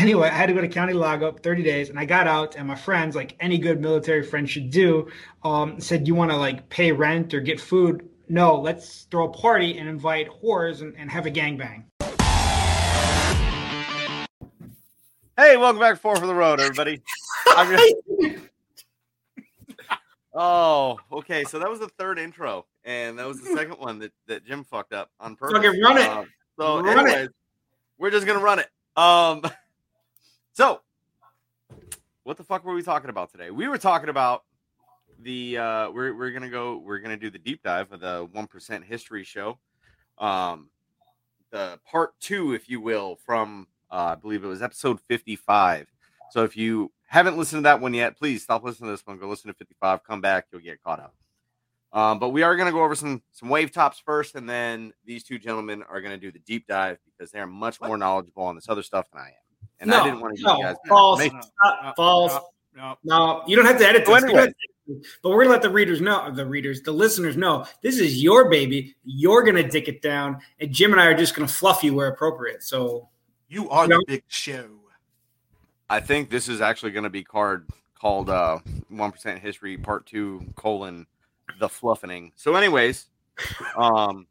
anyway, I had to go to county lockup 30 days, and I got out. And my friends, like any good military friend should do, um, said, "You want to like pay rent or get food? No, let's throw a party and invite whores and, and have a gangbang." Hey, welcome back to Four for the Road, everybody. oh, okay. So that was the third intro, and that was the second one that, that Jim fucked up on purpose. Fucking run it. Um, so, Run it. we're just gonna run it. Um, so what the fuck were we talking about today? We were talking about the uh, we're we're gonna go we're gonna do the deep dive of the one percent history show, um, the part two, if you will, from uh, I believe it was episode fifty five. So if you haven't listened to that one yet, please stop listening to this one. Go listen to fifty five. Come back, you'll get caught up. Um, but we are going to go over some some wave tops first, and then these two gentlemen are going to do the deep dive because they're much more knowledgeable on this other stuff than I am. And I No, didn't want to give no, you guys false. information. Uh, false. No, No, you don't have to edit this. Anyway. have to edit this. But we're gonna let the readers know, the readers, the listeners know this is your baby. You're gonna dick it down, and Jim and I are just gonna fluff you where appropriate. So you are No. the big show. I think this is actually going to be card called uh one percent history part two colon the fluffening. So, anyways, um,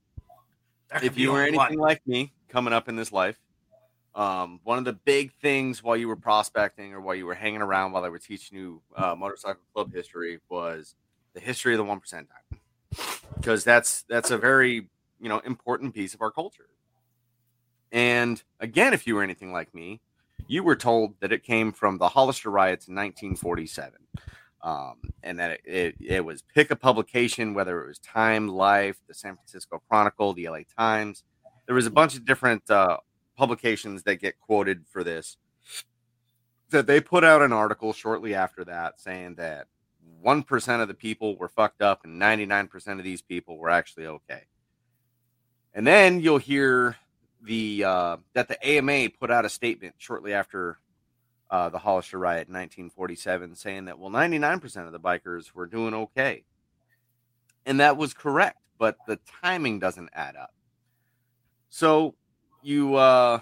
if you were on one. anything like me coming up in this life, um, one of the big things while you were prospecting or while you were hanging around while they were teaching you uh, motorcycle club history was the history of the one percent time, because that's that's a very you know important piece of our culture. And again, if you were anything like me, you were told that it came from the Hollister riots in 1947 um, and that it, it, it was pick a publication, whether it was Time, Life, the San Francisco Chronicle, the LA Times. There was a bunch of different uh, publications that get quoted for this. That they put out an article shortly after that saying that 1% of the people were fucked up and 99% of these people were actually okay. And then you'll hear the uh, that the AMA put out a statement shortly after uh, the Hollister riot in 1947, saying that well, 99% of the bikers were doing okay, and that was correct, but the timing doesn't add up. So you, uh,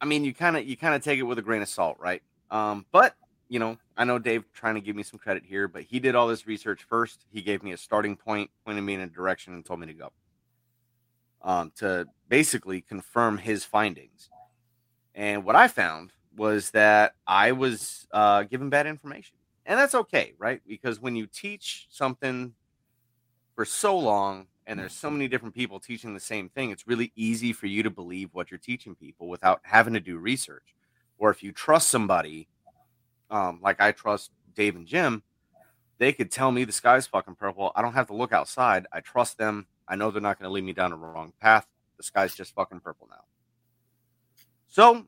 I mean, you kind of you kind of take it with a grain of salt, right? Um, but you know, I know Dave trying to give me some credit here, but he did all this research first. He gave me a starting point, pointed me in a direction, and told me to go um, to basically confirm his findings. And what I found was that I was uh, given bad information. And that's okay, right? Because when you teach something for so long and there's so many different people teaching the same thing, it's really easy for you to believe what you're teaching people without having to do research. Or if you trust somebody, um, like I trust Dave and Jim, they could tell me the sky's fucking purple. I don't have to look outside. I trust them. I know they're not going to lead me down a wrong path. The sky's just fucking purple now. So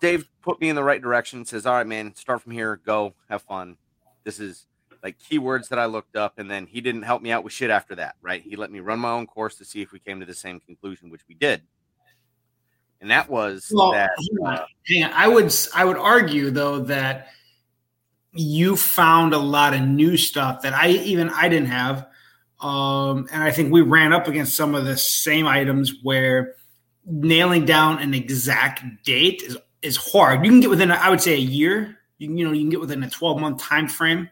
Dave put me in the right direction, says, All right, man, start from here, go, have fun. This is like keywords that I looked up, and then he didn't help me out with shit after that, right? He let me run my own course to see if we came to the same conclusion, which we did. And that was Well, that hang on. uh, hang on. I would I would argue though that you found a lot of new stuff that I even I didn't have. Um, and I think we ran up against some of the same items where nailing down an exact date is is hard. You can get within I would say a year. You you know you can get within a 12 month time frame.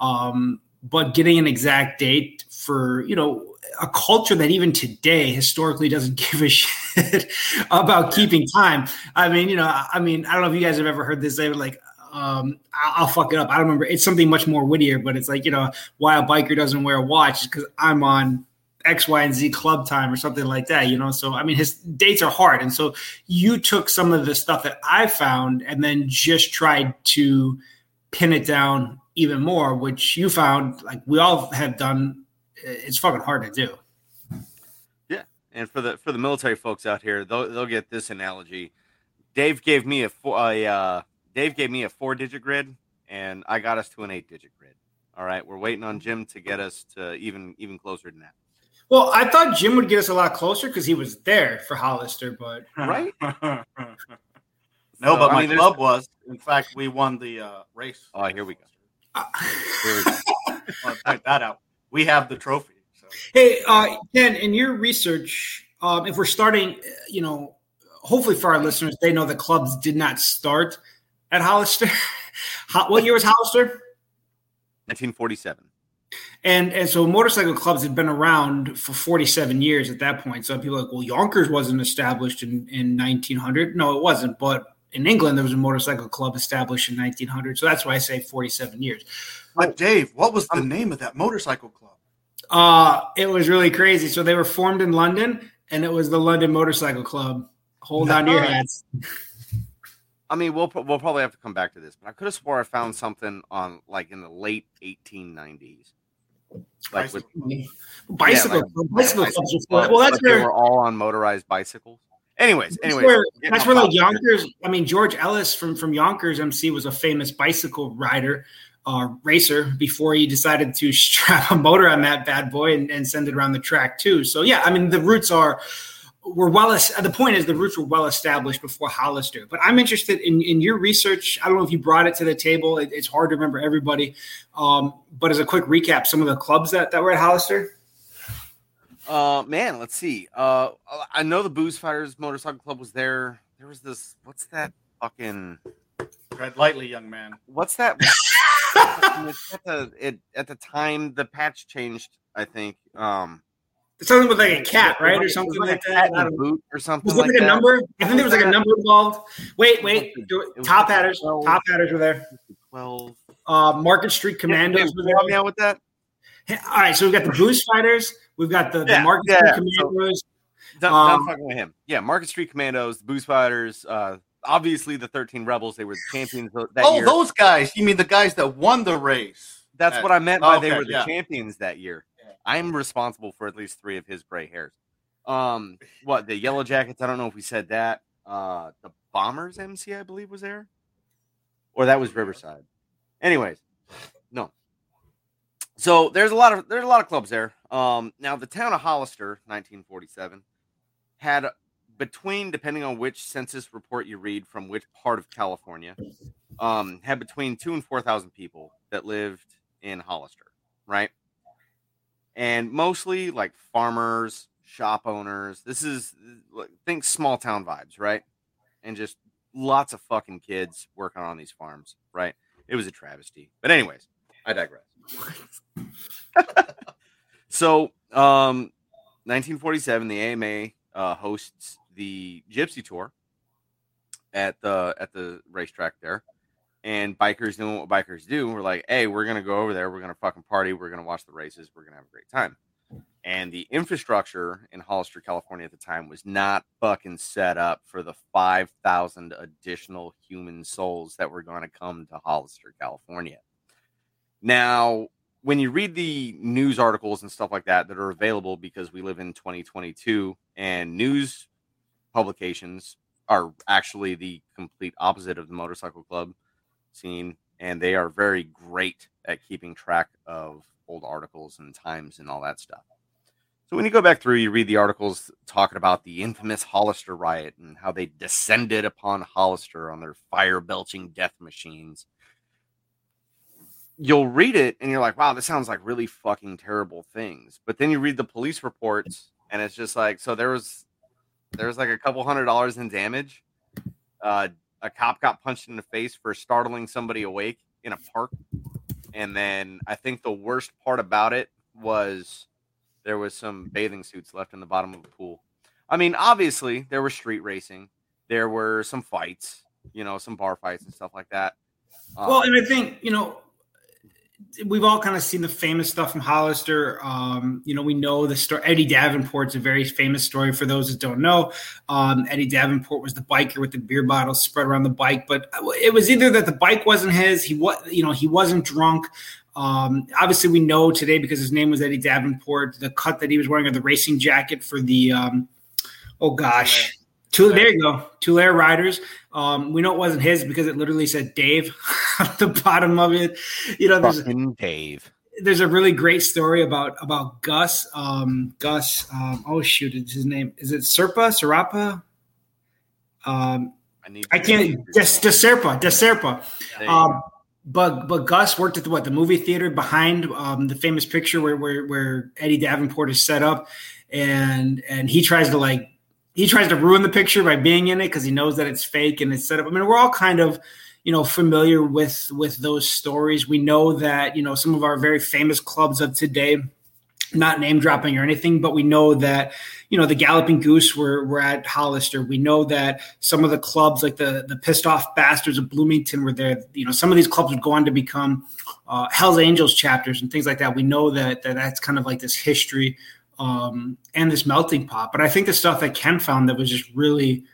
Um, but getting an exact date for you know a culture that even today historically doesn't give a shit about keeping time. I mean, you know, I mean, I don't know if you guys have ever heard this. They were like, um, I'll, I'll fuck it up. I don't remember. It's something much more wittier, but it's like, you know, why a biker doesn't wear a watch because I'm on X, Y, and Z club time or something like that, you know? So, I mean, his dates are hard. And so you took some of the stuff that I found and then just tried to pin it down even more, which you found like we all have done. It's fucking hard to do. Yeah. And for the for the military folks out here, they'll they'll get this analogy. Dave gave me a four, a, uh, Dave gave me a four digit grid, and I got us to an eight digit grid. All right, we're waiting on Jim to get us to even even closer than that. Well, I thought Jim would get us a lot closer because he was there for Hollister, but Right? no, So, but I my mean, club was. In fact, we won the uh, race. Oh, here we go. uh, Here we go. I'll point that out. We have the trophy. So. hey, uh, Ken, in your research, um, if we're starting, uh, you know, hopefully for our listeners, they know the clubs did not start at Hollister. What year was Hollister? 1947. And and so motorcycle clubs had been around for 47 years at that point. So people are like, well, Yonkers wasn't established in, in 1900. No, it wasn't. But in England, there was a motorcycle club established in 1900. So that's why I say 47 years. But Dave, what was the name of that motorcycle club? Uh, it was really crazy. So they were formed in London, and it was the London Motorcycle Club. Hold on to your hats. I mean, we'll we'll probably have to come back to this, but I could have swore I found something on like in the late 1890s, like with Bicycle, Yeah, like- bicycle like clubs. clubs, Well, that's but they where were all on motorized bicycles. Anyways, That's anyways, where, that's where like. Yonkers. I mean, George Ellis from from Yonkers MC was a famous bicycle rider, uh, racer before he decided to strap a motor on that bad boy and, and send it around the track too. So yeah, I mean the roots are were well. es- The point is the roots were well established before Hollister. But I'm interested in in your research. I don't know if you brought it to the table. It, it's hard to remember everybody. Um, but as a quick recap, some of the clubs that that were at Hollister. Uh, man, let's see. Uh, I know the Booze Fighters Motorcycle Club was there. There was this. What's that fucking? Tread lightly, young man. What's that? At the it, at the time the patch changed. I think. Um, Something with like a cat, right, or something was like that. cat in I a boot or something Was there like like a number? I think there was like a number involved. Wait, wait. It do- was Top like hatters. 12. Top hatters were there. Twelve. Uh, Market Street Commandos Yeah, were yeah, help me there. out with that. All right, so we've got the Booze Fighters. We've got the, the Yeah, Market yeah, Street so- Commandos. Done, Um, done fucking with him. Yeah, Market Street Commandos, the Booze Fighters, uh, obviously the 13 Rebels. They were the champions th- that oh, year. those guys. You mean the guys that won the race? That's Uh, what I meant by they okay, were the yeah. champions that year. I'm responsible for at least three of his gray hairs. Um, what the Yellow Jackets? I don't know if we said that. Uh, the Bombers MC, I believe, was there, or that was Riverside. Anyways, no. So there's a lot of there's a lot of clubs there. Um, now the town of Hollister, 1947, had between depending on which census report you read from which part of California, um, had between two and four thousand people that lived in Hollister, right? And mostly like farmers, shop owners. This is think small town vibes, right? And just lots of fucking kids working on these farms, right? It was a travesty. But anyways, I digress. so, um, 1947, the AMA uh, hosts the Gypsy Tour at the at the racetrack there, and bikers doing what bikers do. We're like, hey, we're gonna go over there. We're gonna fucking party. We're gonna watch the races. We're gonna have a great time. And the infrastructure in Hollister, California at the time was not fucking set up for the 5,000 additional human souls that were going to come to Hollister, California. Now, when you read the news articles and stuff like that that are available because we live in 2022 and news publications are actually the complete opposite of the motorcycle club scene and they are very great at keeping track of old articles and times and all that stuff. So when you go back through, you read the articles talking about the infamous Hollister riot and how they descended upon Hollister on their fire belching death machines. You'll read it and you're like, wow, this sounds like really fucking terrible things. But then you read the police reports and it's just like, so there was there was like a couple hundred dollars in damage. Uh, a cop got punched in the face for startling somebody awake in a park. And then I think the worst part about it was there was some bathing suits left in the bottom of the pool. I mean, obviously there was street racing, there were some fights, you know, some bar fights and stuff like that. Um, Well, and I think you know we've all kind of seen the famous stuff from Hollister. Um, you know, we know the story. Eddie Davenport's a very famous story for those that don't know. Um, Eddie Davenport was the biker with the beer bottles spread around the bike, but it was either that the bike wasn't his. He was, you know, he wasn't drunk. Um, obviously, we know today because his name was Eddie Davenport. The cut that he was wearing of the racing jacket for the, um, oh gosh, Tulare. There you go, Tulare Raiders. Um, we know it wasn't his because it literally said Dave at the bottom of it. You know, there's fucking Dave. there's a really great story about about Gus. Um, Gus. Um, oh shoot, it's his name. Is it Serpa? Serapa? Um, I need. I can't. Des, Deserpa. Deserpa. Um, but but Gus worked at the what the movie theater behind um, the famous picture where, where where Eddie Davenport is set up, and and he tries to like he tries to ruin the picture by being in it because he knows that it's fake and it's set up. I mean, we're all kind of you know familiar with with those stories. We know that you know some of our very famous clubs of today not name dropping or anything, but we know that you know the Galloping Goose were were at Hollister. We know that some of the clubs like the the Pissed Off Bastards of Bloomington were there. You know, some of these clubs would go on to become uh, Hell's Angels chapters and things like that. We know that, that that's kind of like this history um, and this melting pot. But I think the stuff that Ken found that was just really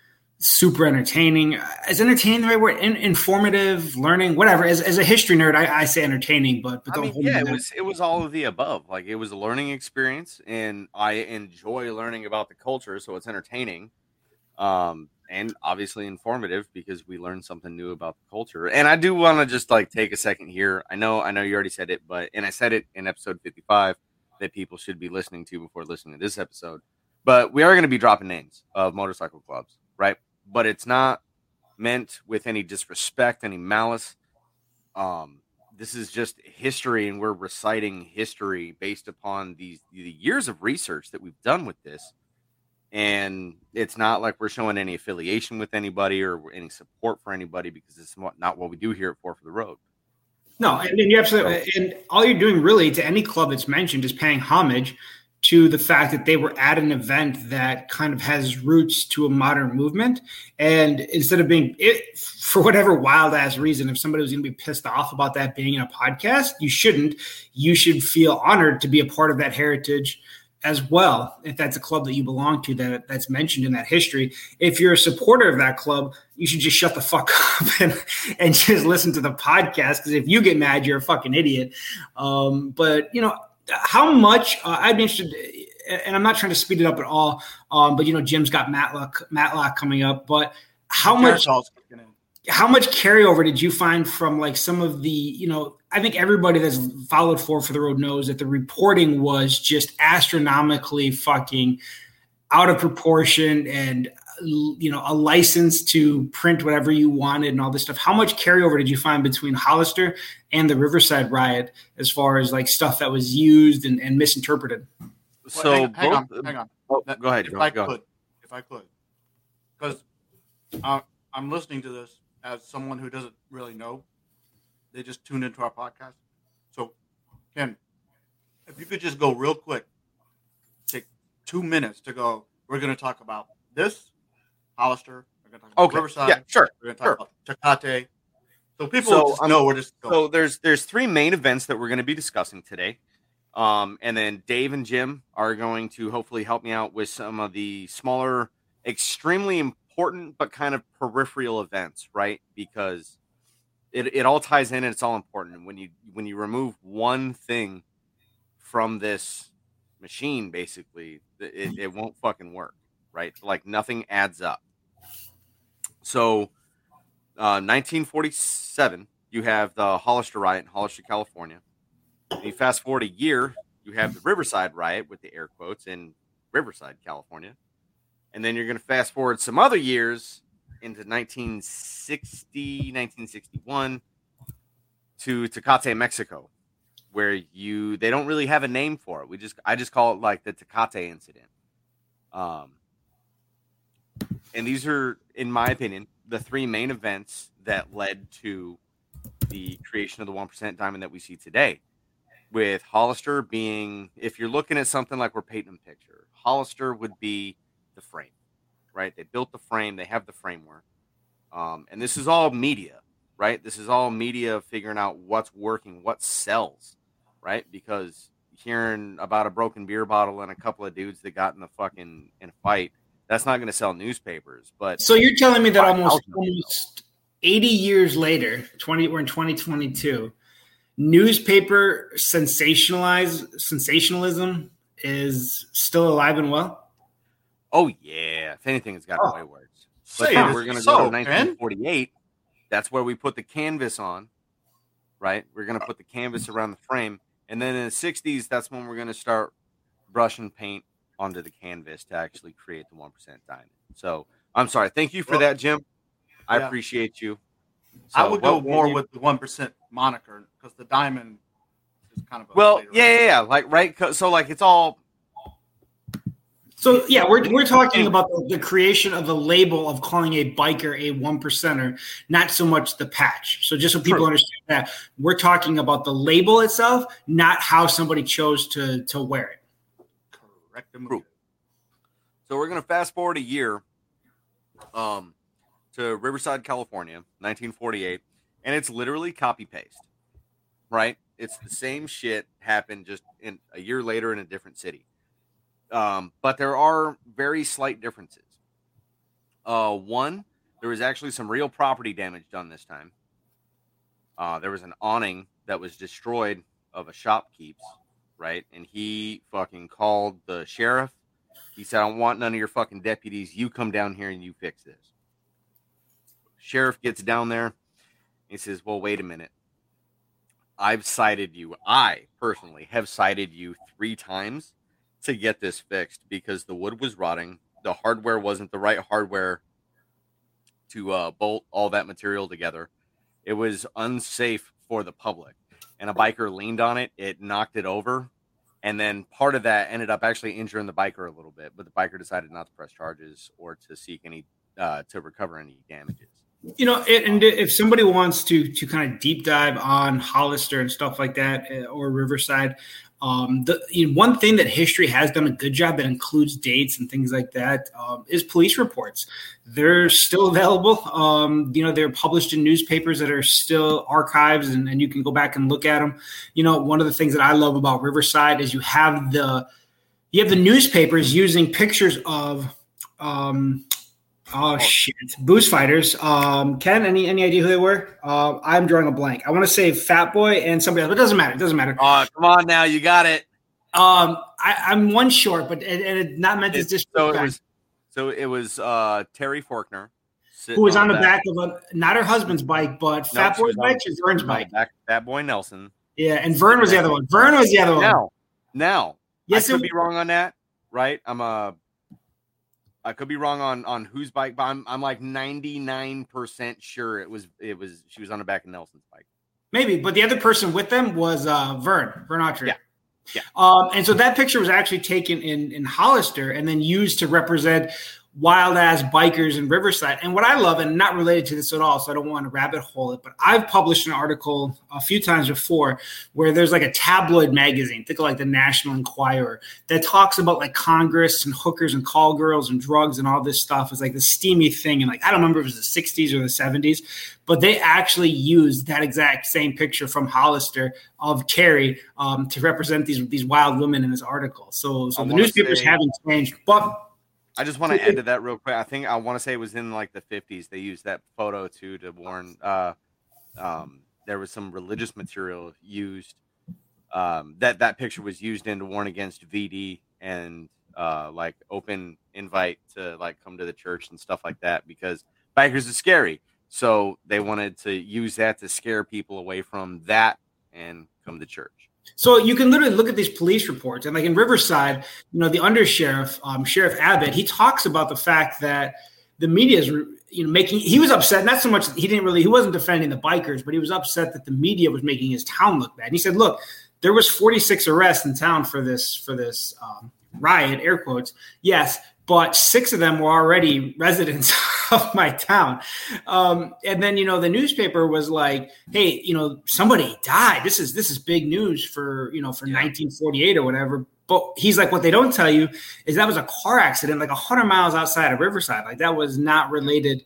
super entertaining. Is entertaining the right word? In, informative, learning, whatever. As, as a history nerd, I, I say entertaining, but, but I mean, yeah, it was it was all of the above. Like it was a learning experience, and I enjoy learning about the culture, so it's entertaining, um, and obviously informative because we learn something new about the culture. And I do want to just like take a second here. I know, I know you already said it, but and I said it in episode fifty-five that people should be listening to before listening to this episode. But we are going to be dropping names of motorcycle clubs, right? but it's not meant with any disrespect, any malice. Um, this is just history, and we're reciting history based upon these the years of research that we've done with this. And it's not like we're showing any affiliation with anybody or any support for anybody because it's not what we do here at Four for the Road. No, and, and you absolutely, and all you're doing really to any club that's mentioned is paying homage to the fact that they were at an event that kind of has roots to a modern movement. And instead of being, it, for whatever wild ass reason, if somebody was going to be pissed off about that being in a podcast, you shouldn't. You should feel honored to be a part of that heritage as well. If that's a club that you belong to that that's mentioned in that history, if you're a supporter of that club, you should just shut the fuck up and, and just listen to the podcast. Because if you get mad, you're a fucking idiot. Um, but you know, how much uh, I'd be interested, and I'm not trying to speed it up at all. Um, but you know, Jim's got Matlock Matlock coming up. But how much? How much carryover did you find from like some of the you know? I think everybody that's followed Four for the Road knows that the reporting was just astronomically fucking out of proportion and you know a license to print whatever you wanted and all this stuff how much carryover did you find between hollister and the riverside riot as far as like stuff that was used and, and misinterpreted so well, hang, hang on hang on oh, go ahead if go, i go. could if i could because uh, i'm listening to this as someone who doesn't really know they just tuned into our podcast so ken if you could just go real quick take two minutes to go we're going to talk about this Hollister. We're going to talk about okay. Riverside. Yeah, sure. We're going to talk sure. about Tecate. So people So, just um, know we're just going. So there's there's three main events that we're going to be discussing today. Um, and then Dave and Jim are going to hopefully help me out with some of the smaller, extremely important but kind of peripheral events, right? Because it, it all ties in and it's all important. And when you when you remove one thing from this machine, basically, it, it won't fucking work, right? Like nothing adds up. So, uh, 1947, you have the Hollister riot in Hollister, California. And you fast forward a year, you have the Riverside riot with the air quotes in Riverside, California. And then you're going to fast forward some other years into 1960, 1961 to Tecate, Mexico, where you they don't really have a name for it. We just I just call it like the Tecate incident. Um, and these are, in my opinion, the three main events that led to the creation of the one percent diamond that we see today. With Hollister being, if you're looking at something like we're painting a picture, Hollister would be the frame, right? They built the frame, they have the framework, um, and this is all media, right? This is all media figuring out what's working, what sells, right? Because hearing about a broken beer bottle and a couple of dudes that got in the fucking in a fight, that's not going to sell newspapers. But so you're telling me that almost almost 80 years later, 20 we're in 2022, newspaper sensationalize sensationalism is still alive and well. Oh yeah, if anything, it's got Oh. way worse. But then we're going to so, go to man. 1948. That's where we put the canvas on, right? We're going to put the canvas around the frame, and then in the 60s, that's when we're going to start brushing paint onto the canvas to actually create the one percent diamond. So I'm sorry. Thank you for Well, that, Jim. I yeah. appreciate you. I would go more you- with the one percent moniker because the diamond is kind of a Well, yeah, yeah, yeah. Like right. So like it's all So yeah, we're we're talking about the, the, creation of the label of calling a biker a one percenter, not so much the patch. So just so people True. understand that, we're talking about the label itself, not how somebody chose to to wear it. Correct. True. So we're gonna fast forward a year, um, to Riverside, California, 1948, and it's literally copy paste, right? It's the same shit happened just in a year later in a different city um, but there are very slight differences. Uh, one, there was actually some real property damage done this time. Uh, there was an awning that was destroyed of a shopkeep's, right? And he fucking called the sheriff. He said, I don't want none of your fucking deputies. You come down here and you fix this. Sheriff gets down there. He says, Well, wait a minute. I've cited you. I personally have cited you three times to get this fixed because the wood was rotting. The hardware wasn't the right hardware to uh, bolt all that material together. It was unsafe for the public. And a biker leaned on it, it knocked it over. And then part of that ended up actually injuring the biker a little bit, but the biker decided not to press charges or to seek any, uh, to recover any damages. You know, and if somebody wants to to kind of deep dive on Hollister and stuff like that, uh, or Riverside, um, the you know, one thing that history has done a good job that includes dates and things like that um, is police reports. They're still available. Um, you know, they're published in newspapers that are still archives, and, and you can go back and look at them. You know, one of the things that I love about Riverside is you have the you have the newspapers using pictures of um, Oh, oh, shit! Booze fighters. Um, Ken, any any idea who they were? Uh, I'm drawing a blank. I want to say Fat Boy and somebody else, but it doesn't matter. It doesn't matter. Oh, come on now, you got it. Um, I, am one short, but it, it not meant to just so it was. So it was uh, Terry Forkner, who was on, the back. back. of a not her husband's bike, but no, Fat Boy's bike is Vern's bike. Back, Fat Boy Nelson. Yeah, and Vern was the other one. Vern was the other one. Now, now, yes, I could it, be wrong on that. Right, I'm a I could be wrong on on whose bike, but I'm I'm like 99% sure it was it was she was on the back of Nelson's bike. Maybe, but the other person with them was uh Vern, Vern Autry. Yeah. Yeah. Um, and so that picture was actually taken in in Hollister and then used to represent wild ass bikers in Riverside. And what I love, and not related to this at all, so I don't want to rabbit hole it, but I've published an article a few times before where there's like a tabloid magazine, think of like the National Enquirer, that talks about like Congress and hookers and call girls and drugs and all this stuff. It's like the steamy thing. And like, I don't remember if it was the 60s or the 70s, but they actually used that exact same picture from Hollister of Terry um, to represent these these wild women in this article. So, so the newspapers say- haven't changed, but I just want to add to that real quick. I think I want to say it was in like the 50s. They used that photo too to warn. Uh, um, there was some religious material used. Um, that that picture was used in to warn against VD and uh, like open invite to like come to the church and stuff like that because bikers is scary. So they wanted to use that to scare people away from that and come to church. So you can literally look at these police reports, and like in Riverside, you know, the undersheriff, um, Sheriff Abbott, he talks about the fact that the media is, you know, making. He was upset, not so much he didn't really, he wasn't defending the bikers, but he was upset that the media was making his town look bad. And he said, "Look, there was 46 arrests in town for this for this um, riot, air quotes. Yes, but six of them were already residents of my town. Um, and then, you know, the newspaper was like, hey, you know, somebody died. This is this is big news for, you know, for 1948 or whatever. But he's like, what they don't tell you is that was a car accident like 100 miles outside of Riverside. Like that was not related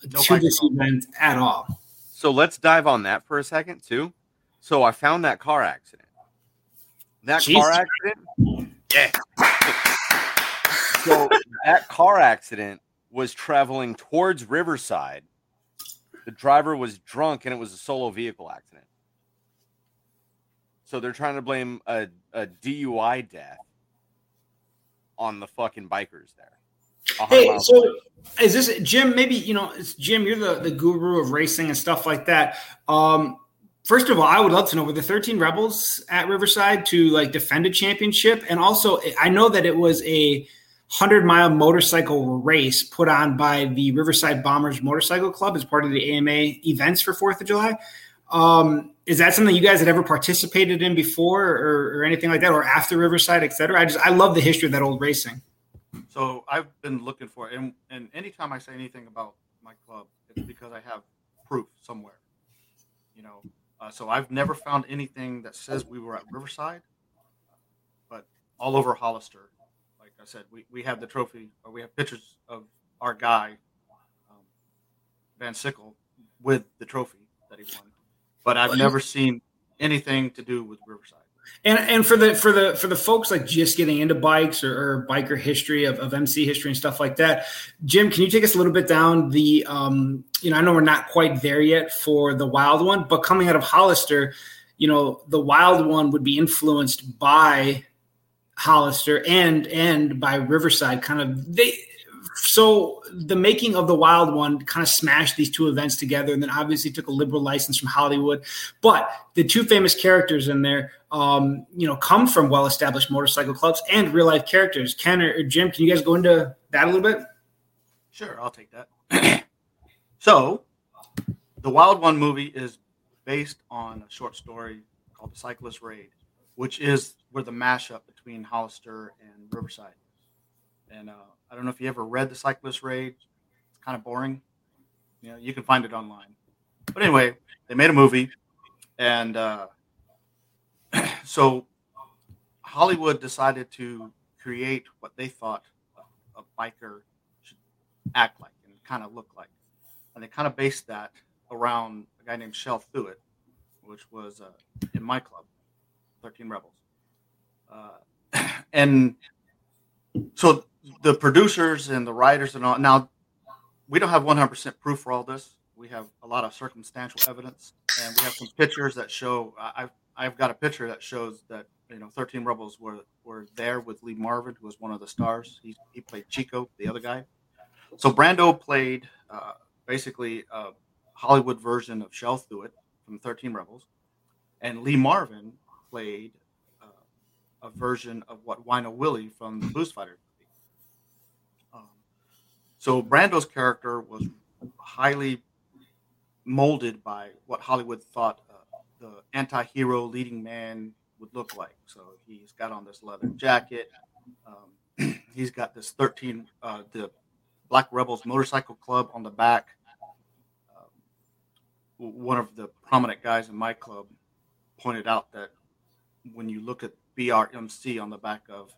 to this event at all. So let's dive on that for a second, too. So I found that car accident. That car accident. Yeah. So that car accident was traveling towards Riverside. The driver was drunk and it was a solo vehicle accident. So they're trying to blame a, a DUI death on the fucking bikers there. Hey, so is this Jim? Maybe you know, Jim. You're the, the guru of racing and stuff like that. Um, first of all, I would love to know were the 13 Rebels at Riverside to like defend a championship, and also I know that it was a 100 mile motorcycle race put on by the Riverside Bombers Motorcycle Club as part of the AMA events for 4th of July. Um, is that something you guys had ever participated in before or, or, anything like that or after Riverside, et cetera? I just, I love the history of that old racing. So I've been looking for it, and and anytime I say anything about my club, it's because I have proof somewhere. You know, uh, so I've never found anything that says we were at Riverside, but all over Hollister, I said, we, we have the trophy, or we have pictures of our guy, um, Van Sickle, with the trophy that he won. But I've never seen anything to do with Riverside. And and for the for the for the folks like just getting into bikes or, or biker history of, of MC history and stuff like that, Jim, can you take us a little bit down the um, you know I know we're not quite there yet for the wild one, but coming out of Hollister, you know the wild one would be influenced by Hollister and and by Riverside. Kind of they so the making of the wild one kind of smashed these two events together and then obviously took a liberal license from hollywood but the two famous characters in there um, you know come from well-established motorcycle clubs and real life characters ken or, jim can you guys go into that a little bit Sure, I'll take that. so, the Wild One movie is based on a short story called The Cyclist Raid, which is where the mashup between Hollister and Riverside. And uh, I don't know if you ever read The Cyclist Raid. It's kind of boring. You know, you can find it online. But anyway, they made a movie, and uh, so Hollywood decided to create what they thought a, biker should act like and kind of look like. And they kind of based that around a guy named Shell Thuet, which was uh, in my club, 13 Rebels. Uh, and so the producers and the writers and all, now we don't have 100% proof for all this. We have a lot of circumstantial evidence, and we have some pictures that show. I've I've got a picture that shows that you know 13 Rebels were were there with Lee Marvin, who was one of the stars. He he played Chico, the other guy. So Brando played uh, basically a Hollywood version of Shell Thuet from 13 Rebels, and Lee Marvin played a version of what Wino Willie from the Booze Fighters movie. Um, so Brando's character was highly molded by what Hollywood thought uh, the anti-hero leading man would look like. So he's got on this leather jacket. Um, he's got this 13 uh, the Black Rebels Motorcycle Club on the back. Um, one of the prominent guys in my club pointed out that when you look at BRMC on the back of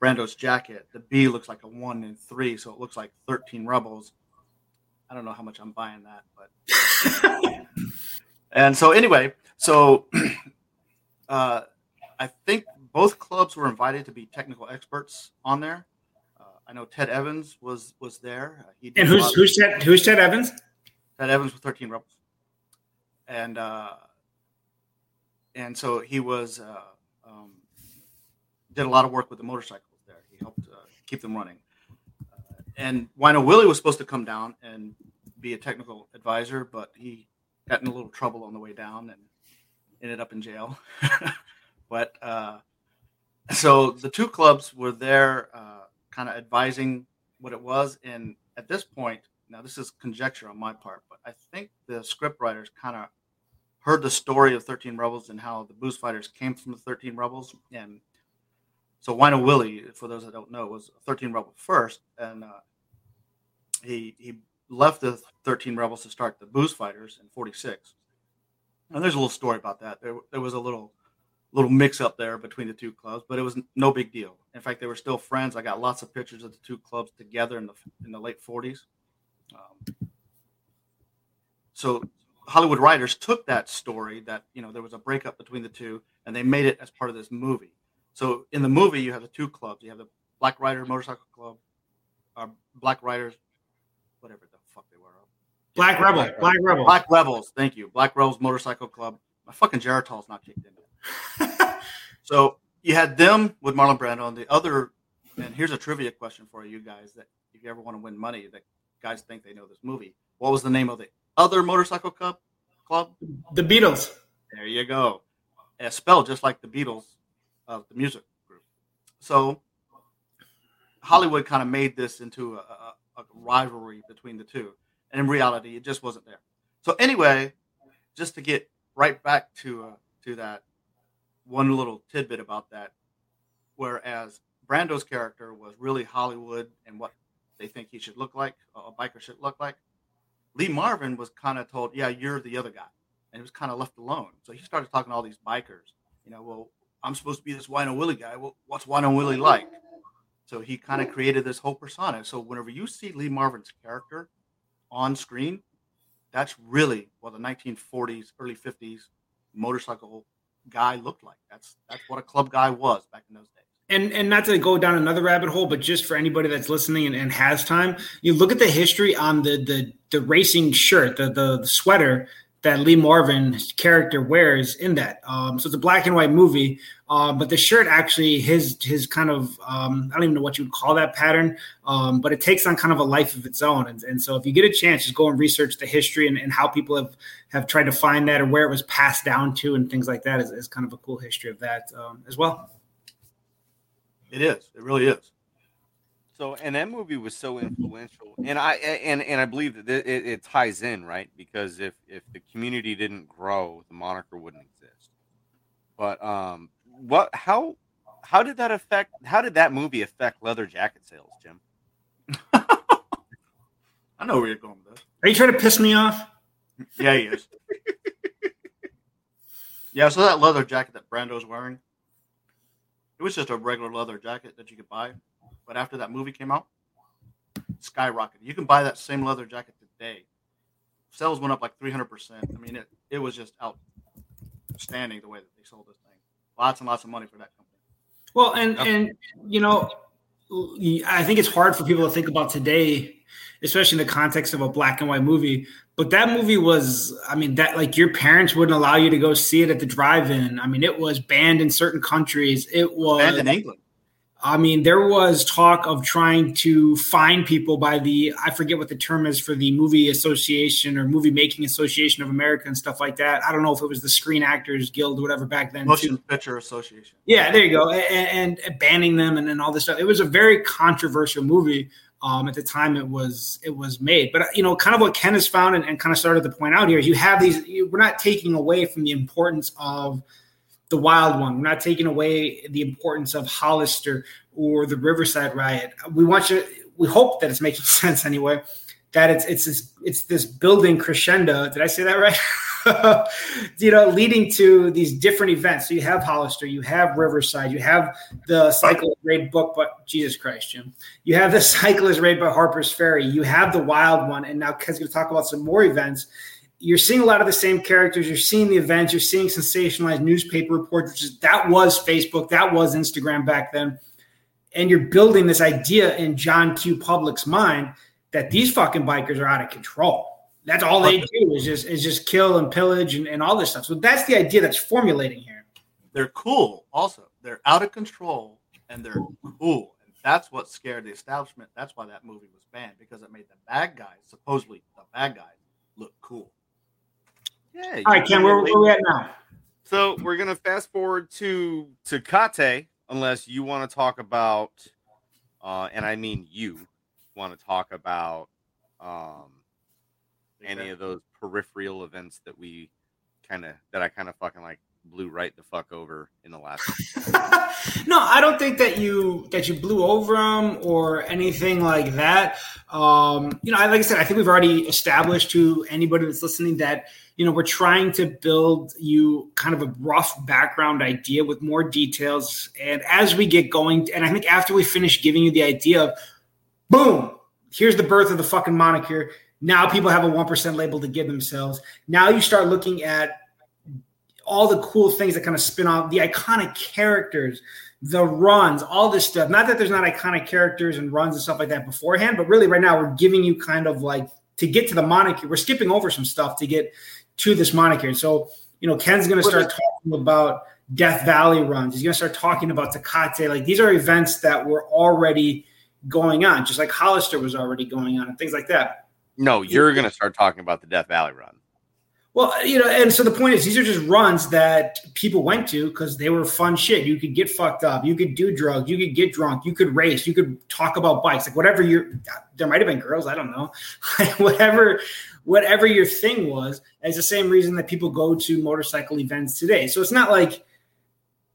Brando's jacket, the B looks like a one and three, so it looks like 13 Rebels. I don't know how much I'm buying that, but and so anyway, so uh, I think both clubs were invited to be technical experts on there. Uh, I know Ted Evans was was there. Uh, he did and who's who's ted who's ted evans Ted Evans with 13 Rebels. And uh, and so he was uh, um, did a lot of work with the motorcycles there. He helped uh, keep them running. Uh, and Wino Willie was supposed to come down and be a technical advisor, but he got in a little trouble on the way down and ended up in jail. but uh, so the two clubs were there, uh, kind of advising what it was. And at this point, now this is conjecture on my part, but I think the script writers kind of heard the story of 13 Rebels and how the Booze Fighters came from the 13 Rebels. And so Wino Willie, for those that don't know, was a 13 Rebel first. And uh, he, he left the 13 Rebels to start the Booze Fighters in 46. And there's a little story about that. There, there was a little little mix up there between the two clubs, but it was no big deal. In fact, they were still friends. I got lots of pictures of the two clubs together in the in the late 40s. Um, so Hollywood writers took that story that you know there was a breakup between the two, and they made it as part of this movie. So in the movie, you have the two clubs. You have the Black Rider Motorcycle Club, or Black Riders, whatever the fuck they were. black rebel black rebel Black Rebels. Thank you, Black Rebels Motorcycle Club. My fucking Geritol's not kicked in. So you had them with Marlon Brando, and the other. And here's a trivia question for you guys: that if you ever want to win money, that guys think they know this movie. What was the name of the other motorcycle club? Club. the beatles There you go. It's spelled just like the Beatles of the music group. So Hollywood kind of made this into a, a, a rivalry between the two, and in reality, it just wasn't there. So anyway, just to get right back to uh, to that one little tidbit about that, whereas Brando's character was really Hollywood and what they think he should look like, a biker should look like. Lee Marvin was kind of told, "Yeah, you're the other guy," and he was kind of left alone. So he started talking to all these bikers. You know, well, I'm supposed to be this Wino Willie guy. Well, what's Wino Willie like? So he kind of created this whole persona. So whenever you see Lee Marvin's character on screen, that's really what the 1940s, early 50s motorcycle guy looked like. That's that's what a club guy was back in those days. And and not to go down another rabbit hole, but just for anybody that's listening and, and has time, you look at the history on the the the racing shirt, the the, the sweater that Lee Marvin's character wears in that. Um, so it's a black and white movie, uh, but the shirt actually his his kind of um, I don't even know what you would call that pattern, um, but it takes on kind of a life of its own. And, and so if you get a chance, just go and research the history and, and, how people have have tried to find that or where it was passed down to and things like that is, is kind of a cool history of that um, as well. It is. It really is. So, and that movie was so influential, and I and and I believe that it, it, ties in right because if if the community didn't grow, the moniker wouldn't exist. But um, what how how did that affect? How did that movie affect leather jacket sales, Jim? I know where you're going with this. Are you trying to piss me off? Yeah, he is. yeah, so that leather jacket that Brando's wearing, it was just a regular leather jacket that you could buy but after that movie came out, skyrocketed. You can buy that same leather jacket today. Sales went up like 300%. I mean, it, it was just outstanding the way that they sold this thing. Lots and lots of money for that company. Well, and, and, you know, I think it's hard for people to think about today, especially in the context of a black and white movie. But that movie was, I mean, that like your parents wouldn't allow you to go see it at the drive-in. I mean, it was banned in certain countries. It was banned in England. I mean, there was talk of trying to find people by the I forget what the term is for the movie association or movie making association of America and stuff like that. I don't know if it was the Screen Actors Guild or whatever back then. Motion too. Picture Association. Yeah, there you go, and, and banning them and, and all this stuff. It was a very controversial movie. Um, at the time it was it was made, but you know, kind of what Ken has found and, and kind of started to point out here is you have these. You, we're not taking away from the importance of the wild one. We're not taking away the importance of Hollister or the Riverside riot. We want you. We hope that it's making sense anyway. That it's it's this, it's this building crescendo. Did I say that right? you know, leading to these different events. So you have Hollister, you have Riverside, you have the cyclist raid book, but Jesus Christ, Jim, you have the cyclist raid by Harper's Ferry, you have the wild one, and now Ken's going to talk about some more events you're seeing a lot of the same characters. You're seeing the events. You're seeing sensationalized newspaper reports, which is that was Facebook, that was Instagram back then, and you're building this idea in John Q. Public's mind that these fucking bikers are out of control. That's all they do is just is just kill and pillage and, and all this stuff. So that's the idea that's formulating here. They're cool. Also, they're out of control and they're cool. And that's what scared the establishment. That's why that movie was banned because it made the bad guys, supposedly the bad guys, look cool. Yeah. All right, Ken, where, where we at now? So we're gonna fast forward to Tecate, unless you want to talk about, uh, and I mean you want to talk about um, any of those peripheral events that we kind of that I kind of fucking like blew right the fuck over in the last. no, I don't think that you that you blew over them or anything like that. Um, you know, like I said, I think we've already established to anybody that's listening that you know we're trying to build you kind of a rough background idea with more details, and as we get going, and I think after we finish giving you the idea of, boom, here's the birth of the fucking moniker. Now people have a one percent label to give themselves. Now you start looking at all the cool things that kind of spin off the iconic characters, the runs, all this stuff. Not that there's not iconic characters and runs and stuff like that beforehand, but really right now we're giving you kind of like to get to the moniker. We're skipping over some stuff to get to this moniker. So, you know, Ken's going to start talking about Death Valley runs. He's going to start talking about Tecate. Like these are events that were already going on, just like Hollister was already going on and things like that. No, you're going to start talking about the Death Valley run. Well, you know, and so the point is, these are just runs that people went to because they were fun shit. You could get fucked up, you could do drugs, you could get drunk, you could race, you could talk about bikes, like whatever your. There might have been girls, I don't know, whatever, whatever your thing was. It's the same reason that people go to motorcycle events today. So it's not like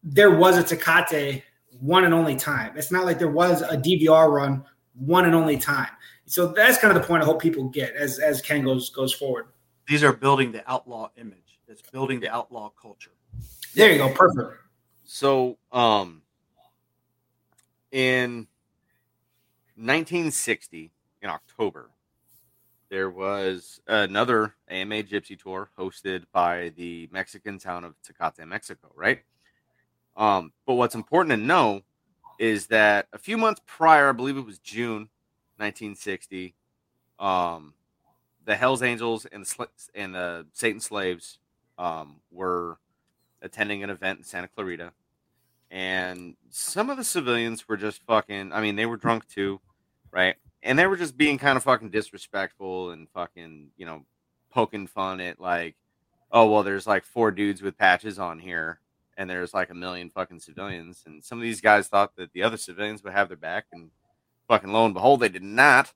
there was a Tecate one and only time. It's not like there was a DVR run one and only time. So that's kind of the point I hope people get as as Ken goes goes forward. These are building the outlaw image. It's building the outlaw culture. There you go. Perfect. So, um, in 1960, in October, there was another AMA Gypsy Tour hosted by the Mexican town of Tecate, Mexico, right? Um, but what's important to know is that a few months prior, I believe it was June 1960, um, the Hell's Angels and the and the Satan Slaves um, were attending an event in Santa Clarita, and some of the civilians were just fucking. I mean, they were drunk too, right? And they were just being kind of fucking disrespectful and fucking, you know, poking fun at like, oh well, there's like four dudes with patches on here, and there's like a million fucking civilians, and some of these guys thought that the other civilians would have their back, and fucking lo and behold, they did not.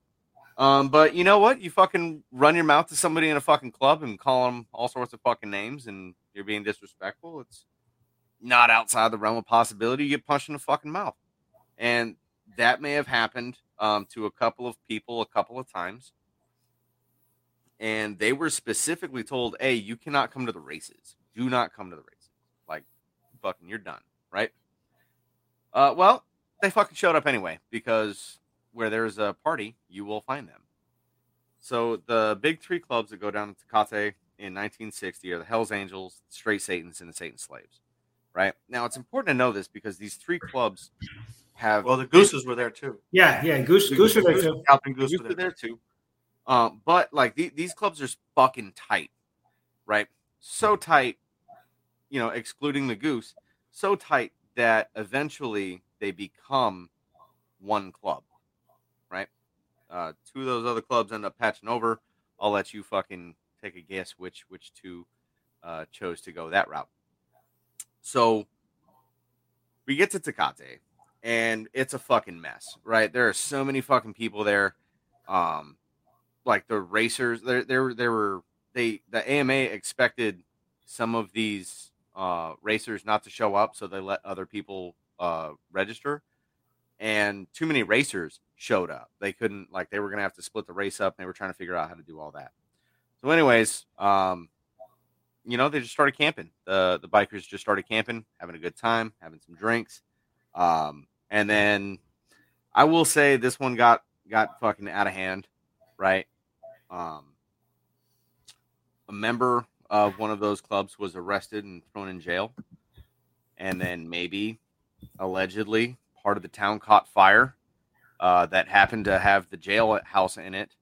Um, but you know what? You fucking run your mouth to somebody in a fucking club and call them all sorts of fucking names, and you're being disrespectful. It's not outside the realm of possibility. You get punched in the fucking mouth, and that may have happened um, to a couple of people a couple of times. And they were specifically told, "Hey, you cannot come to the races. Do not come to the races. Like, fucking, you're done." Right? Uh, well, they fucking showed up anyway because where there's a party, you will find them. So the big three clubs that go down to Tecate in 1960 are the Hells Angels, the Straight Satans, and the Satan Slaves. Right now, it's important to know this because these three clubs have well, the Gooses were there too. Yeah, yeah, Goose, Goose, Goose, Goose, too. Captain Goose, Goose were there, too. Um, but like the, these clubs are fucking tight, right? So tight, you know, excluding the Goose, so tight that eventually they become one club, right? Uh, two of those other clubs end up patching over. I'll let you fucking take a guess which which two uh, chose to go that route. So we get to Tecate, and it's a fucking mess, right? There are so many fucking people there. Um, like the racers, there, there, there were they the AMA expected some of these uh, racers not to show up, so they let other people uh, register, and too many racers showed up. They couldn't like they were gonna have to split the race up. And they were trying to figure out how to do all that. So, anyways, um, you know, they just started camping. The the bikers just started camping, having a good time, having some drinks, um, and then I will say this one got got fucking out of hand, right? Um, a member of one of those clubs was arrested and thrown in jail, and then maybe allegedly part of the town caught fire uh, that happened to have the jailhouse in it.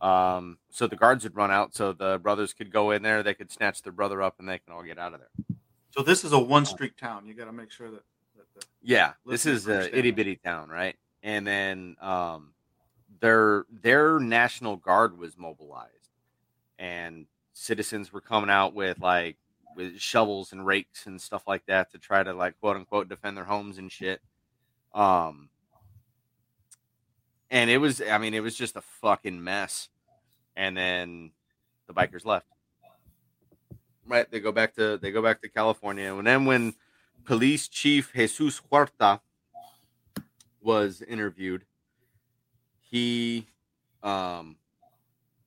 Um, so the guards would run out, so the brothers could go in there. They could snatch their brother up, and they can all get out of there. So this is a one street town. You got to make sure that. that yeah, this is a itty bitty town, right? And then um, their their national guard was mobilized, and citizens were coming out with like with shovels and rakes and stuff like that to try to like quote unquote defend their homes and shit. Um, and it was, I mean, it was just a fucking mess. And then the bikers left. Right, they go back to they go back to California, and then when police chief Jesus Huerta was interviewed, he, um,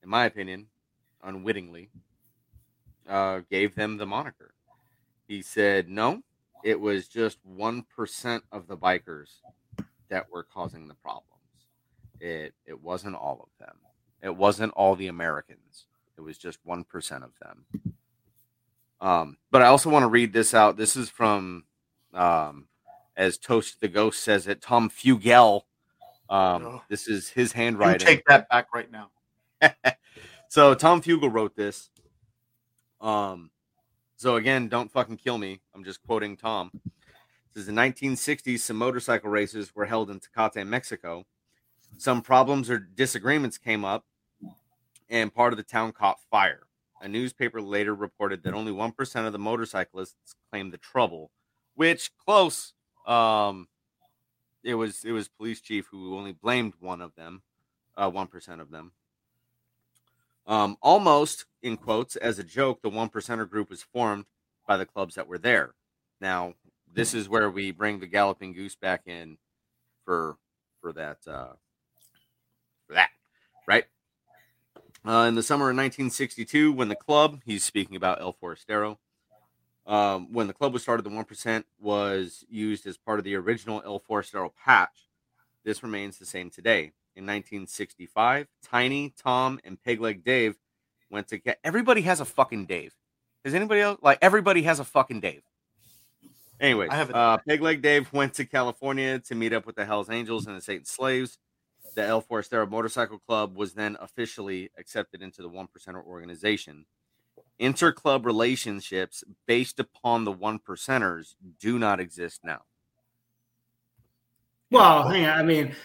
in my opinion, unwittingly, uh, gave them the moniker. He said, no, it was just 1% of the bikers that were causing the problems. It, it wasn't all of them. It wasn't all the Americans. It was just 1% of them. Um, but I also want to read this out. This is from, um, as Toast the Ghost says it, Tom Fugel. Um, oh. This is his handwriting. You take that back right now. so Tom Fugel wrote this. Um, so again, don't fucking kill me. I'm just quoting Tom. This is the 1960s. Some motorcycle races were held in Tecate, Mexico. Some problems or disagreements came up, and part of the town caught fire. A newspaper later reported that only 1% of the motorcyclists claimed the trouble, which close. Um, it was it was police chief who only blamed one of them, uh, 1% of them. Um, almost in quotes as a joke, the one percenter group was formed by the clubs that were there. Now, this is where we bring the galloping goose back in for for that uh, that right. Uh, in the summer of 1962, when the club, he's speaking about El Forastero, um, when the club was started, the 1% was used as part of the original El Forastero patch. This remains the same today. In 1965, Tiny, Tom, and Pegleg Dave went to get. Everybody has a fucking Dave. Has anybody else? Like, everybody has a fucking Dave. Anyways, I have a- uh, Pegleg Dave went to California to meet up with the Hells Angels and the Satan Slaves. The El Forastero Motorcycle Club was then officially accepted into the One Percenter organization. Interclub relationships based upon the one percenters do not exist now. Well, hang on. I mean,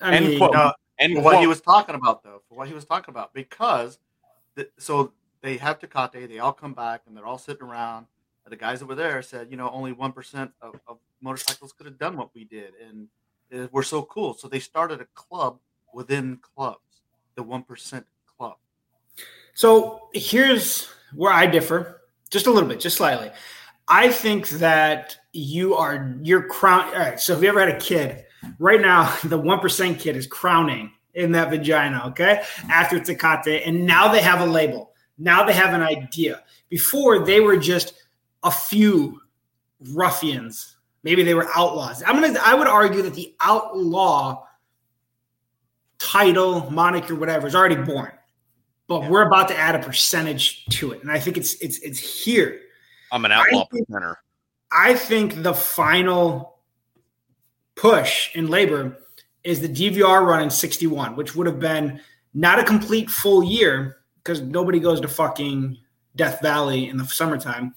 I End mean, quote. No, And for what he was talking about, though, for what he was talking about, because the, so they have Tecate, they all come back and they're all sitting around. The guys that were there said, you know, only one percent of, of motorcycles could have done what we did, and Uh, we're so cool. So they started a club within clubs, the one percent club. So here's where I differ just a little bit, just slightly. I think that you are you're crown. All right. So if you ever had a kid, right now the one percent kid is crowning in that vagina. Okay, after Tecate, and now they have a label. Now they have an idea. Before they were just a few ruffians. Maybe they were outlaws. I'm gonna. I would argue that the outlaw title, moniker, whatever, is already born but we're about to add a percentage to it, and I think it's it's it's here. I'm an outlaw I think- presenter. I think the final push in labor is the DVR run in 61, which would have been not a complete full year because nobody goes to fucking Death Valley in the summertime.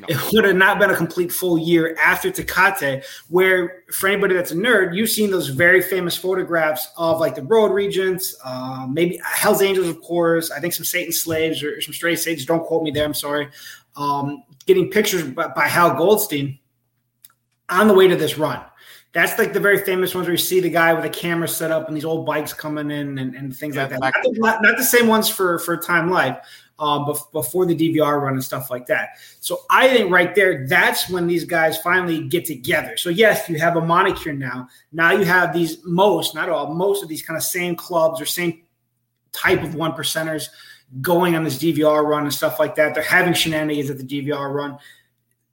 No. It would have not been a complete full year after Tecate, where for anybody that's a nerd, you've seen those very famous photographs of like the road regents, uh, maybe Hell's Angels, of course. I think some Satan slaves or some Straight Satans. Don't quote me there. I'm sorry. Um, getting pictures by, by Hal Goldstein on the way to this run. That's like the very famous ones where you see the guy with a camera set up and these old bikes coming in and, and things Yeah, like that. Not the, not the same ones for for Time Life, um, bef- before the DVR run and stuff like that. So I think right there, that's when these guys finally get together. So yes, you have a moniker now. Now you have these most, not all, most of these kind of same clubs or same type of one percenters going on this DVR run and stuff like that. They're having shenanigans at the DVR run.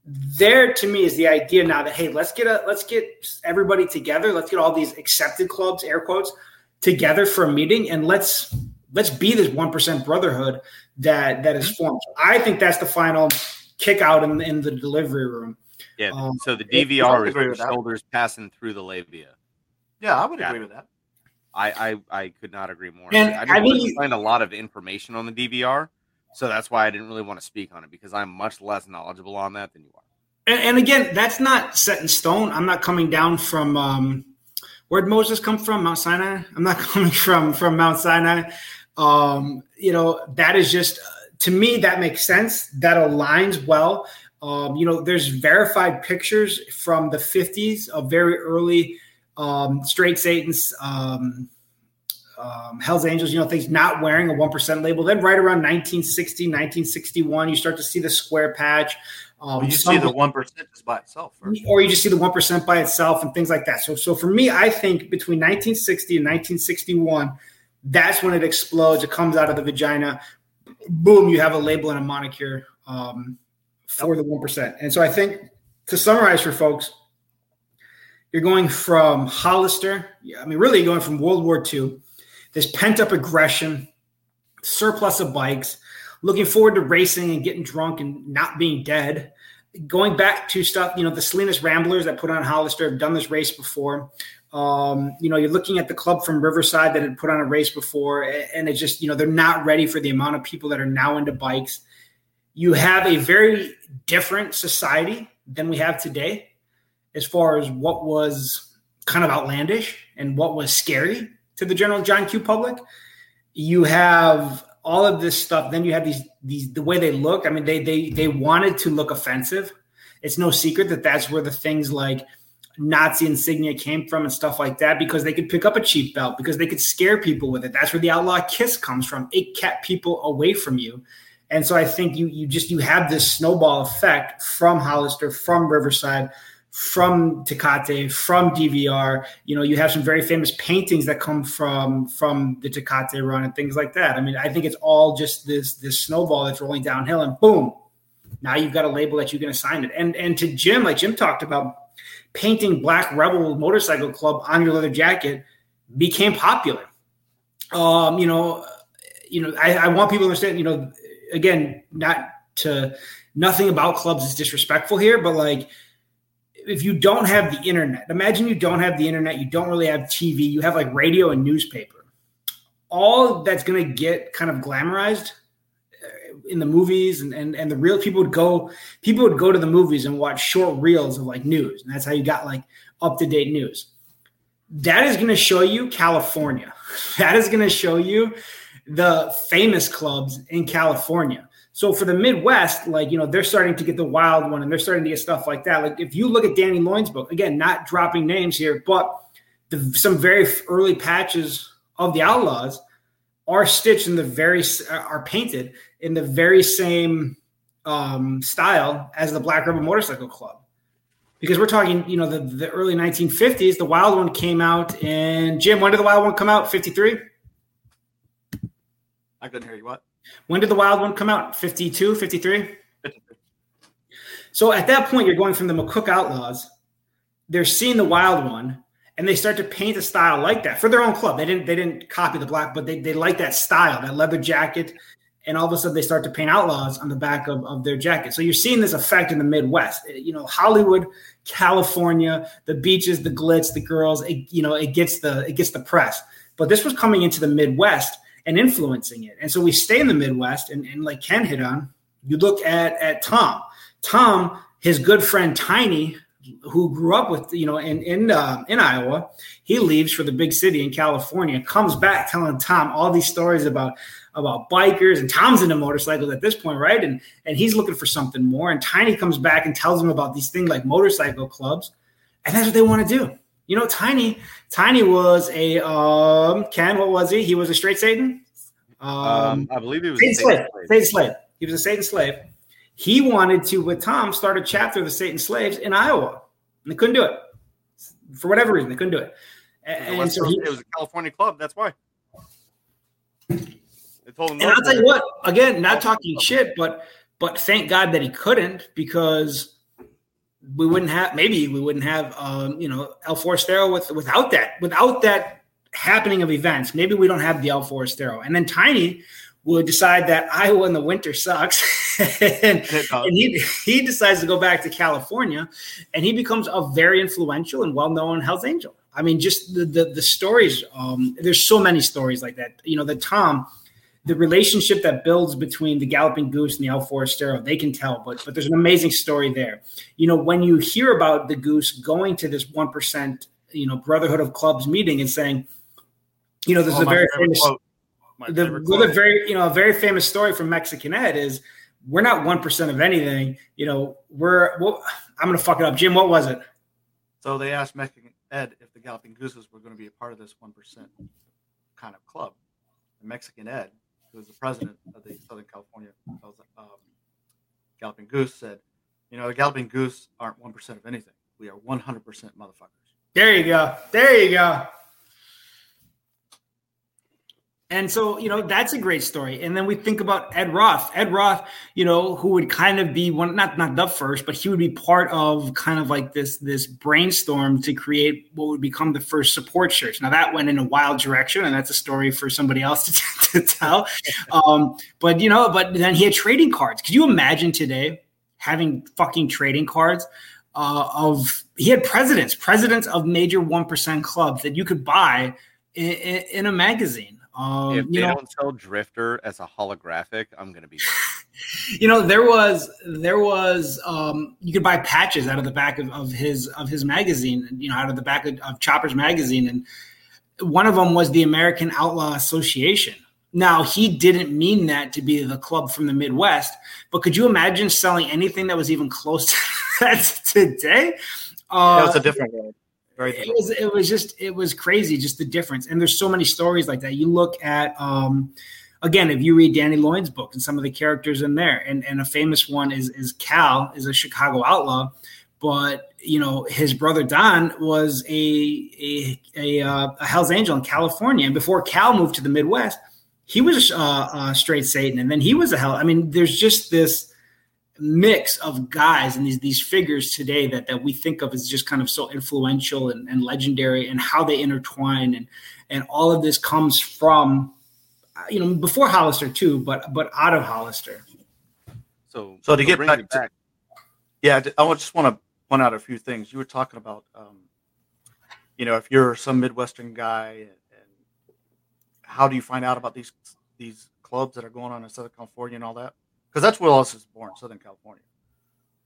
There to me is the idea now that hey, let's get a let's get everybody together. Let's get all these accepted clubs, air quotes, together for a meeting and let's let's be this one percent brotherhood that that is formed. I think that's the final kick out in, in the delivery room. Yeah. Um, so the DVR would is agree the that. shoulders passing through the labia. Yeah, I would Yeah. agree with that. I, I I could not agree more. And I I didn't really mean- find a lot of information on the DVR, so that's why I didn't really want to speak on it because I'm much less knowledgeable on that than you are. And, and again, that's not set in stone. I'm not coming down from um, where'd Moses come from? Mount Sinai. I'm not coming from from Mount Sinai. Um, you know, that is just to me that makes sense. That aligns well. Um, you know, there's verified pictures from the 50s of very early um, straight Satan's. Um, um, Hell's Angels, you know, things not wearing a 1% label. Then right around 1960, 1961, you start to see the square patch. Um, Well, you some- see the one percent just by itself. First. or you just see the one percent by itself and things like that. So, so for me, I think between 1960 and 1961, that's when it explodes. It comes out of the vagina. Boom! You have a label and a moniker um, for the one percent. And so, I think to summarize for folks, you're going from Hollister. I mean, really, going from World War II. This pent up aggression, surplus of bikes, looking forward to racing and getting drunk and not being dead going back to stuff, you know, the Salinas Ramblers that put on Hollister have done this race before. Um, you know, you're looking at the club from Riverside that had put on a race before, and it's just, you know, they're not ready for the amount of people that are now into bikes. You have a very different society than we have today as far as what was kind of outlandish and what was scary to the general John Q public. You have all of this stuff. Then you have these these the way they look. I mean, they they they wanted to look offensive. It's no secret that that's where the things like Nazi insignia came from and stuff like that because they could pick up a cheap belt because they could scare people with it. That's where the outlaw kiss comes from. It kept people away from you. And so I think you you just you have this snowball effect from Hollister, from Riverside, from Tecate, from DVR. You know, you have some very famous paintings that come from from the Tecate run and things like that. I mean, I think it's all just this this snowball that's rolling downhill, and boom, now you've got a label that you can assign it. And and to Jim, like Jim talked about, painting Black Rebel Motorcycle Club on your leather jacket became popular. Um, you know, you know, I, I want people to understand. You know, again, not to nothing about clubs is disrespectful here, but like if you don't have the internet, imagine you don't have the internet, you don't really have TV, you have like radio and newspaper. All that's going to get kind of glamorized in the movies and, and and the real people would go people would go to the movies and watch short reels of like news. And that's how you got like up to date news. That is going to show you california. That is going to show you the famous clubs in california. So for the Midwest, like you know, they're starting to get the wild one, and they're starting to get stuff like that. Like if you look at Danny Lloyd's book, again, not dropping names here, but the, some very early patches of the Outlaws are stitched in the very are painted in the very same um, style as the Black Rebel Motorcycle Club. Because we're talking, you know, the, the early 1950s. The Wild One came out in Jim. When did the Wild One come out? 53. I couldn't hear you. What? When did the Wild One come out? 52, 53? So at that point, you're going from the McCook Outlaws. They're seeing the Wild One, and they start to paint a style like that for their own club. They didn't they didn't copy the black, but they, they like that style, that leather jacket. And all of a sudden, they start to paint outlaws on the back of, of their jacket. So you're seeing this effect in the Midwest. You know, Hollywood, California, the beaches, the glitz, the girls. It, you know, it gets the it gets the press. But this was coming into the Midwest and influencing it. And so we stay in the Midwest, and, and like Ken hit on, you look at at Tom. Tom, his good friend Tiny, who grew up with you know in in uh, in Iowa, he leaves for the big city in California, comes back telling Tom all these stories about about bikers, and Tom's into motorcycles at this point, right? And and he's looking for something more. And Tiny comes back and tells him about these things like motorcycle clubs, and that's what they want to do. You know, Tiny, Tiny was a um, Ken. What was he? He was a straight Satan. Um, um I believe he was Satan, Satan slave. slave. Satan slave. He was a Satan slave. He wanted to, with Tom, start a chapter of the Satan slaves in Iowa, and they couldn't do it for whatever reason. They couldn't do it. And, and so he, it was a California club. That's why. They told him. And I'll tell you what. Again, not talking shit, but but thank God that he couldn't because we wouldn't have maybe we wouldn't have um, you know El Forastero with without that without that happening of events. Maybe we don't have the El Forastero, and then Tiny would decide that Iowa in the winter sucks, and, and, he he decides to go back to California, and he becomes a very influential and well known Hell's Angel. I mean, just the the, the stories. Um, there's so many stories like that. You know, the Tom the relationship that builds between the Galloping Goose and the El Forastero, they can tell, but but there's an amazing story there. You know, when you hear about the Goose going to this one percent, you know, Brotherhood of Clubs meeting and saying, you know, there's oh, a very famous, the, the very you know a very famous story from Mexican Ed is we're not one percent of anything. You know, we're well, I'm gonna fuck it up, Jim. What was it? So they asked Mexican Ed if the Galloping Gooses were going to be a part of this one percent kind of club. And Mexican Ed who was the president of the Southern California um, Galloping Goose, said, "You know, the Galloping Goose aren't one percent of anything. We are one hundred percent motherfuckers." There you go. There you go. And so, you know, that's a great story. And then we think about Ed Roth. Ed Roth, you know, who would kind of be one not not the first, but he would be part of kind of like this this brainstorm to create what would become the first support church. Now that went in a wild direction, and that's a story for somebody else to, to tell. Um, but you know, but then he had trading cards. Could you imagine today having fucking trading cards? Uh, of he had presidents, presidents of major one percent clubs that you could buy in, in, in a magazine. Um, if they know, don't sell Drifter as a holographic, I'm gonna be. you know, there was there was um, you could buy patches out of the back of, of his of his magazine. You know, out of the back of, of Chopper's magazine, and one of them was the American Outlaw Association. Now, he didn't mean that to be the club from the Midwest, but could you imagine selling anything that was even close to that today? Uh, that was a different way. It was it was just it was crazy just the difference. And there's so many stories like that. You look at um again if you read danny lloyd's book and some of the characters in there and and a famous one is is cal is a chicago outlaw. But you know his brother Don was a a a, uh, a Hell's Angel in California, and before Cal moved to the Midwest, he was a straight Satan, and then he was a Hell. I mean, there's just this mix of guys and these these figures today that that we think of as just kind of so influential and, and legendary, and how they intertwine, and and all of this comes from you know before Hollister too, but but out of Hollister. So, So to get bring back to- Yeah, I I just want to point out a few things. You were talking about, um, you know, if you're some Midwestern guy, and, and how do you find out about these these clubs that are going on in Southern California and all that? Because that's where all was born, Southern California.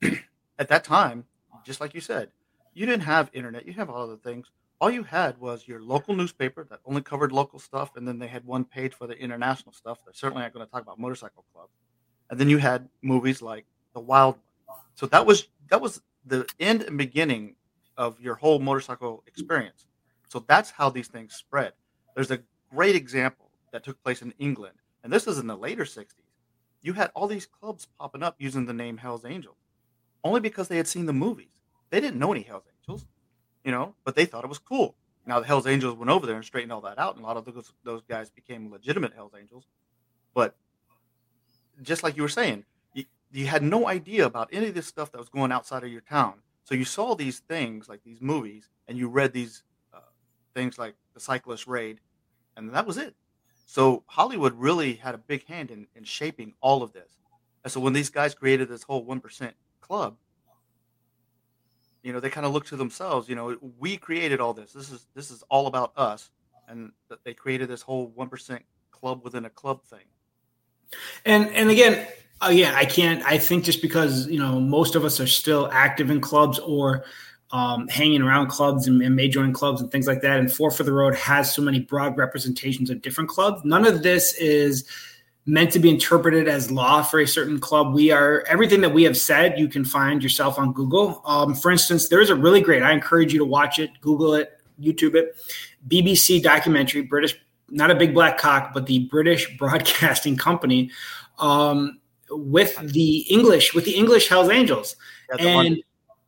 At that time, just like you said, you didn't have internet. You have all other things. All you had was your local newspaper that only covered local stuff, and then they had one page for the international stuff. They're certainly not going to talk about motorcycle club. And then you had movies like The Wild One. So that was that was the end and beginning of your whole motorcycle experience. So that's how these things spread. There's a great example that took place in England, and this is in the later 60s. You had all these clubs popping up using the name Hells Angels, only because they had seen the movies. They didn't know any Hells Angels, you know, but they thought it was cool. Now the Hells Angels went over there and straightened all that out, and a lot of those, those guys became legitimate Hells Angels. But just like you were saying, you, you had no idea about any of this stuff that was going outside of your town. So you saw these things like these movies, and you read these uh, things like the Cyclist Raid, and that was it. So Hollywood really had a big hand in, in shaping all of this. And so when these guys created this whole one percent club, you know, they kind of looked to themselves. You know, we created all this. This is this is all about us, and they created this whole one percent club within a club thing. And and again, again, I can't. I think just because you know most of us are still active in clubs or um, hanging around clubs and, and may join clubs and things like that. And Four for the Road has so many broad representations of different clubs. None of this is meant to be interpreted as law for a certain club. We are everything that we have said. You can find yourself on Google. Um, for instance, there is a really great. I encourage you to watch it, Google it, YouTube it. BBC documentary, British, not a big black cock, but the British Broadcasting Company, um, with the English, with the English Hell's Angels and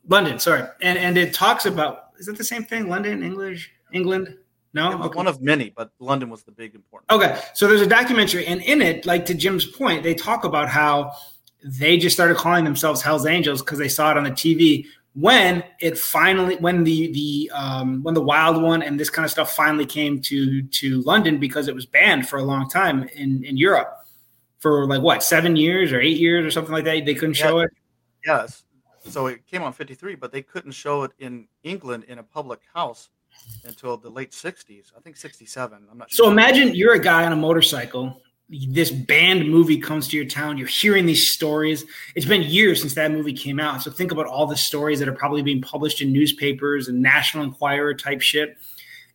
London- sorry, and and it talks about is that the same thing? London, English, England? No, Okay. one of many, but London was the big important. Okay, so there's a documentary, and in it, like to Jim's point, they talk about how they just started calling themselves Hell's Angels because they saw it on the TV. When it finally, when the the um, when the Wild One and this kind of stuff finally came to to London because it was banned for a long time in in Europe for like what seven years or eight years or something like that. They couldn't show it. Yes. So it came on 53, but they couldn't show it in England in a public house until the late 60s. I think 67. I'm not So sure. imagine you're a guy on a motorcycle. This banned movie comes to your town. You're hearing these stories. It's been years since that movie came out. So think about all the stories that are probably being published in newspapers and National Enquirer type shit.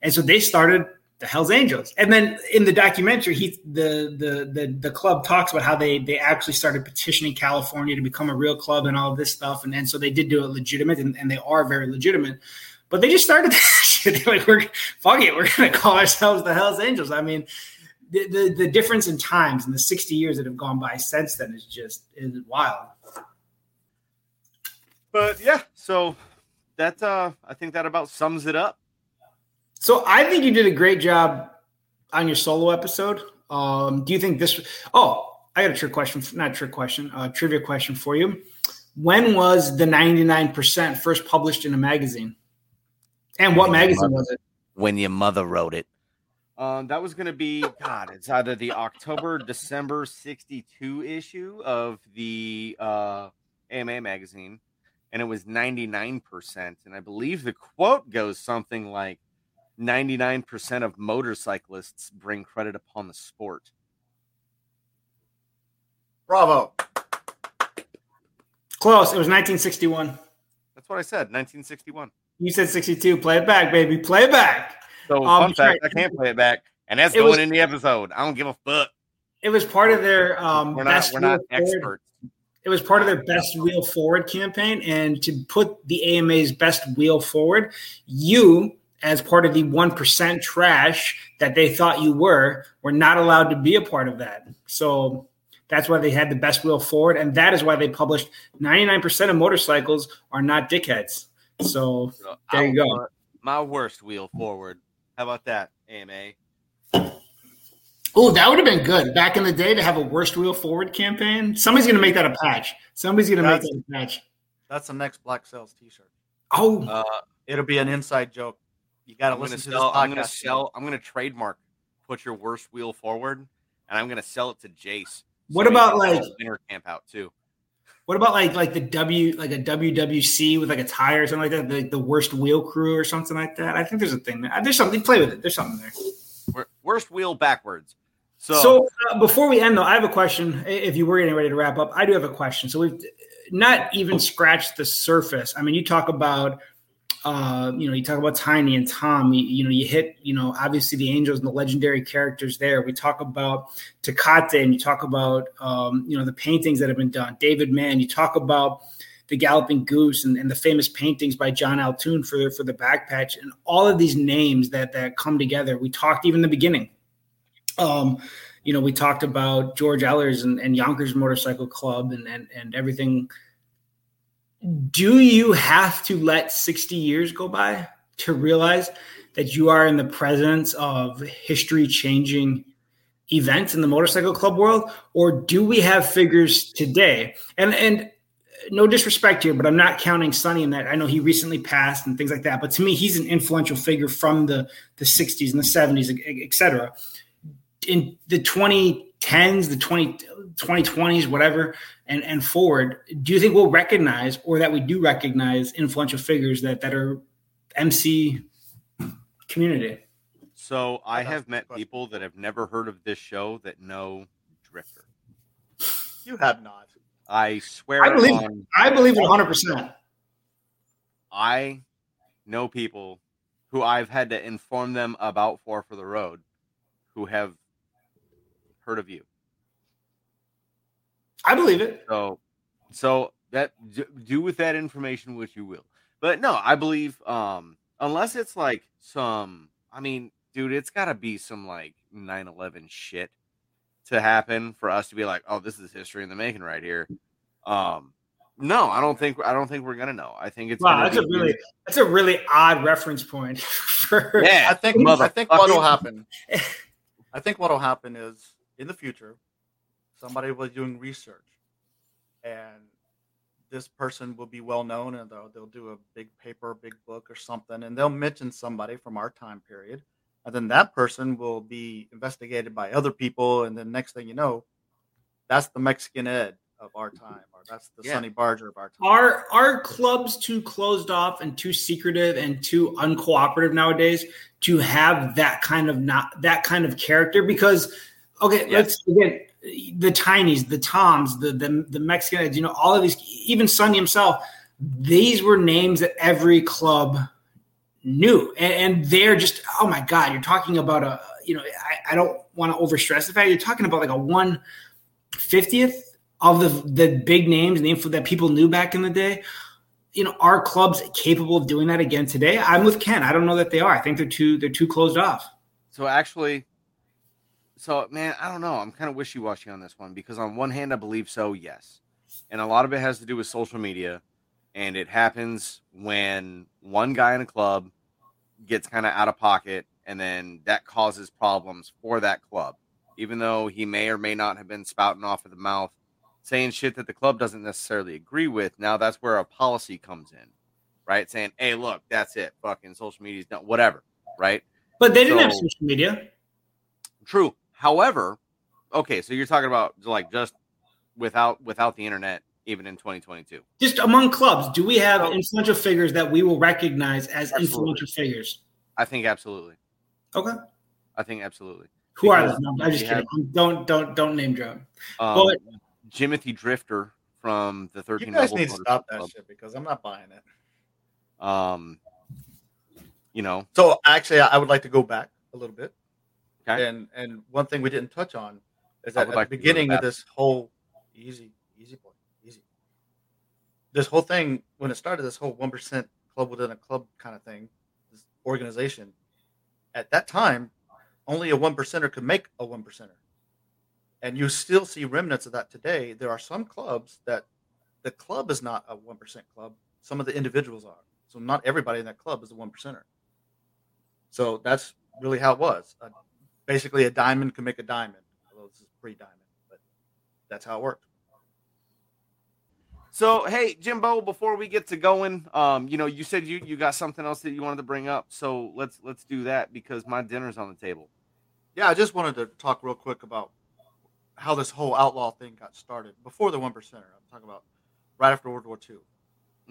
And so they started the Hell's Angels. And then in the documentary, he the the the, the club talks about how they they actually started petitioning California to become a real club and all this stuff. And, and so they did do it legitimate and, and they are very legitimate. But they just started that shit. Like, we're fuck it, we're gonna call ourselves the Hell's Angels. I mean, the, the the difference in times and the 60 years that have gone by since then is just is wild. But yeah, so that uh I think that about sums it up. So I think you did a great job on your solo episode. Um, do you think this? Oh, I got a trick question, not a trick question, a trivia question for you. When was the 99% first published in a magazine? And what magazine was it? when your mother wrote it. Um, that was going to be God. It's either the October December '62 issue of the uh, AMA magazine, and it was 99 percent. And I believe the quote goes something like, "99 percent of motorcyclists bring credit upon the sport." Bravo. Close. It was 1961. That's what I said. 1961. You said 62. Play it back, baby. Play it back. So Um, fun fact. I can't play it back, and that's going was- in the episode. I don't give a fuck. It was part of their um, We're not best we're not experts. It was part of their best wheel forward campaign. And to put the AMA's best wheel forward, you, as part of the 1% trash that they thought you were, were not allowed to be a part of that. So That's why they had the best wheel forward, and that is why they published 99% of motorcycles are not dickheads. So So There you go. My worst wheel forward. How about that, AMA? Oh, that would have been good back in the day to have a worst wheel forward campaign. Somebody's going to make that a patch. Somebody's going to make that a patch. That's the next Black Sales T-shirt. Oh, Uh, It'll be an inside joke. You got to I'm listen gonna to sell. this I'm gonna sell. I'm gonna trademark. Put your worst wheel forward, and I'm gonna sell it to Jace. What he about, like- winter camp out too? what about like like the W like a WWC with like a tire or something like that? Like the worst wheel crew or something like that. I think there's a thing there. There's something. Play with it. There's something there. Worst wheel backwards. So, So, uh, before we end, though, I have a question. If you were getting ready to wrap up, I do have a question. So we've not even scratched the surface. I mean, you talk about, uh, you know, you talk about Tiny and Tom. You, you know, you hit, you know, obviously the Angels and the legendary characters there. We talk about Tecate, and you talk about, um, you know, the paintings that have been done. David Mann. You talk about the Galloping Goose and, and the famous paintings by John Altoon for for the back patch, and all of these names that that come together. We talked even in the beginning um, you know, we talked about George Ellers and, and Yonkers Motorcycle Club and, and and everything. Do you have to let 60 years go by to realize that you are in the presence of history changing events in the motorcycle club world? Or do we have figures today? And and no disrespect here, but I'm not counting Sonny in that. I know he recently passed and things like that. But to me, he's an influential figure from the, the 60s and the 70s, et- et cetera in the 2010s, the 20, 2020s, whatever, and, and forward, do you think we'll recognize or that we do recognize influential figures that, that are MC community? so I have met people that have never heard of this show that know Drifter. You have not. I swear I believe- on. I believe it 100%. I know people who I've had to inform them about Four for the Road who have heard of you. I believe it. So, so that do- do with that information what you will. But no, I believe um unless it's like some I mean, dude, it's got to be some like 9/11 shit to happen for us to be like, "Oh, this is history in the making right here." Um no, I don't think I don't think we're going to know. I think it's Wow, gonna that's a be- really that's a really odd reference point. For, Yeah. I think I think what'll happen. I think what'll happen is in the future, somebody be doing research, and this person will be well known, and they'll they'll do a big paper, big book, or something, and they'll mention somebody from our time period, and then that person will be investigated by other people, and then next thing you know, that's the Mexican Ed of our time, or that's the Yeah. Sonny Barger of our time. Are are clubs too closed off and too secretive and too uncooperative nowadays to have that kind of not that kind of character? Because okay, Yes. let's again the tinies, the toms, the the the Mexican, you know, all of these, even Sonny himself. These were names that every club knew, and, and they're just oh my god, you're talking about a you know I, I don't want to overstress the fact you're talking about like a one fiftieth of the the big names and the info that people knew back in the day. You know, are clubs capable of doing that again today? I'm with Ken. I don't know that they are. I think they're too they're too closed off. So actually, so man, I don't know. I'm kind of wishy washy on this one because on one hand, I believe so, yes, and a lot of it has to do with social media, and it happens when one guy in a club gets kind of out of pocket, and then that causes problems for that club, even though he may or may not have been spouting off of the mouth, saying shit that the club doesn't necessarily agree with. Now that's where a policy comes in, right? Saying, "Hey, look, that's it. Fucking social media's done. Whatever." Right? But they didn't have social media. True. However, okay, so you're talking about like just without without the internet, even in 2022. Just among clubs, do we have So- influential figures that we will recognize as Absolutely. influential figures? I think absolutely. Okay. I think absolutely. Who are those? I'm just we kidding. Don't don't don't name drop. Um, But- Jimothy Drifter from the 13. You 13 guys Rebel need to stop that Club. shit because I'm not buying it. Um, you know, So actually, I I would like to go back a little bit. Okay. And and one thing we didn't touch on is that at like the beginning of this whole easy, easy boy, easy. This whole thing when it started, this whole one percent club within a club kind of thing, this organization. At that time, only a one percenter could make a one percenter. and you still see remnants of that today. There are some clubs that the club is not a one percent club. Some of the individuals are. So not everybody in that club is a one percenter. So that's really how it was. Basically, a diamond can make a diamond. Although this is pre-diamond, but that's how it worked. So hey, Jimbo, before we get to going, um, you know, you said you you got something else that you wanted to bring up. So let's let's do that because my dinner's on the table. Yeah, I just wanted to talk real quick about how this whole outlaw thing got started before the one percenter. I'm talking about right after World War II.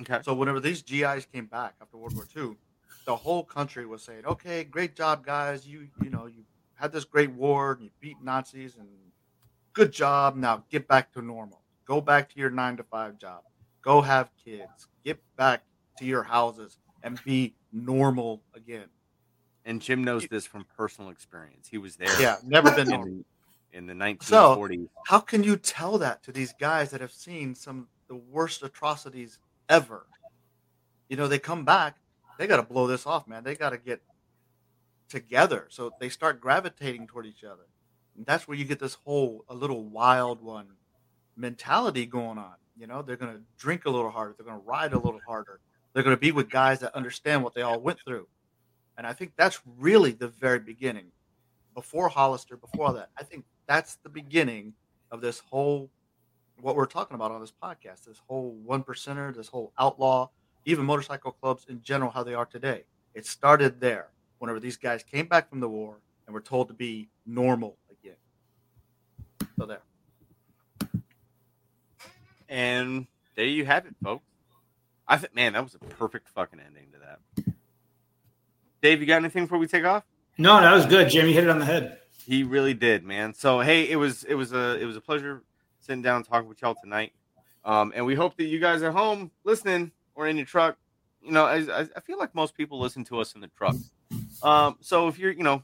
Okay. So whenever these GIs came back after World War II, the whole country was saying, "Okay, great job, guys. You you know you had this great war and you beat Nazis and good job. Now get back to normal. Go back to your nine to five job. Go have kids. Get back to your houses and be normal again." And Jim knows this from personal experience. He was there. Yeah, never been in, in the 1940s. So- How can you tell that to these guys that have seen some of the worst atrocities ever? You know, they come back, they got to blow this off, man. They got to get together. So they start gravitating toward each other. And that's where you get this whole a little wild one mentality going on. You know, they're going to drink a little harder, they're going to ride a little harder. They're going to be with guys that understand what they all went through. And I think that's really the very beginning. Before Hollister, before that, I think that's the beginning of this whole what we're talking about on this podcast this whole one percenter this whole outlaw even motorcycle clubs in general how they are today it started there whenever these guys came back from the war and were told to be normal again so there And there you have it, folks. I think, man, that was a perfect fucking ending to that. Dave, you got anything before we take off? No, that was good, Jim. You hit it on the head. He really did, man. So hey, it was it was a it was a pleasure sitting down and talking with y'all tonight. Um, and we hope that you guys are home listening or in your truck. You know, I, I feel like most people listen to us in the truck. Um, so if you're you know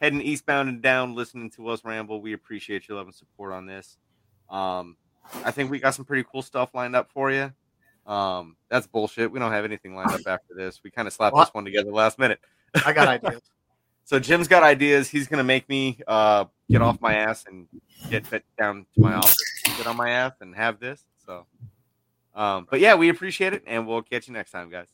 heading eastbound and down listening to us ramble, we appreciate your love and support on this. Um, I think we got some pretty cool stuff lined up for you. Um, that's bullshit. We don't have anything lined up after this. We kind of slapped What? this one together last minute. i got ideas So Jim's got ideas. He's gonna make me uh, get off my ass and get down to my office, get on my ass, and have this. So, um, but yeah, we appreciate it, and we'll catch you next time, guys.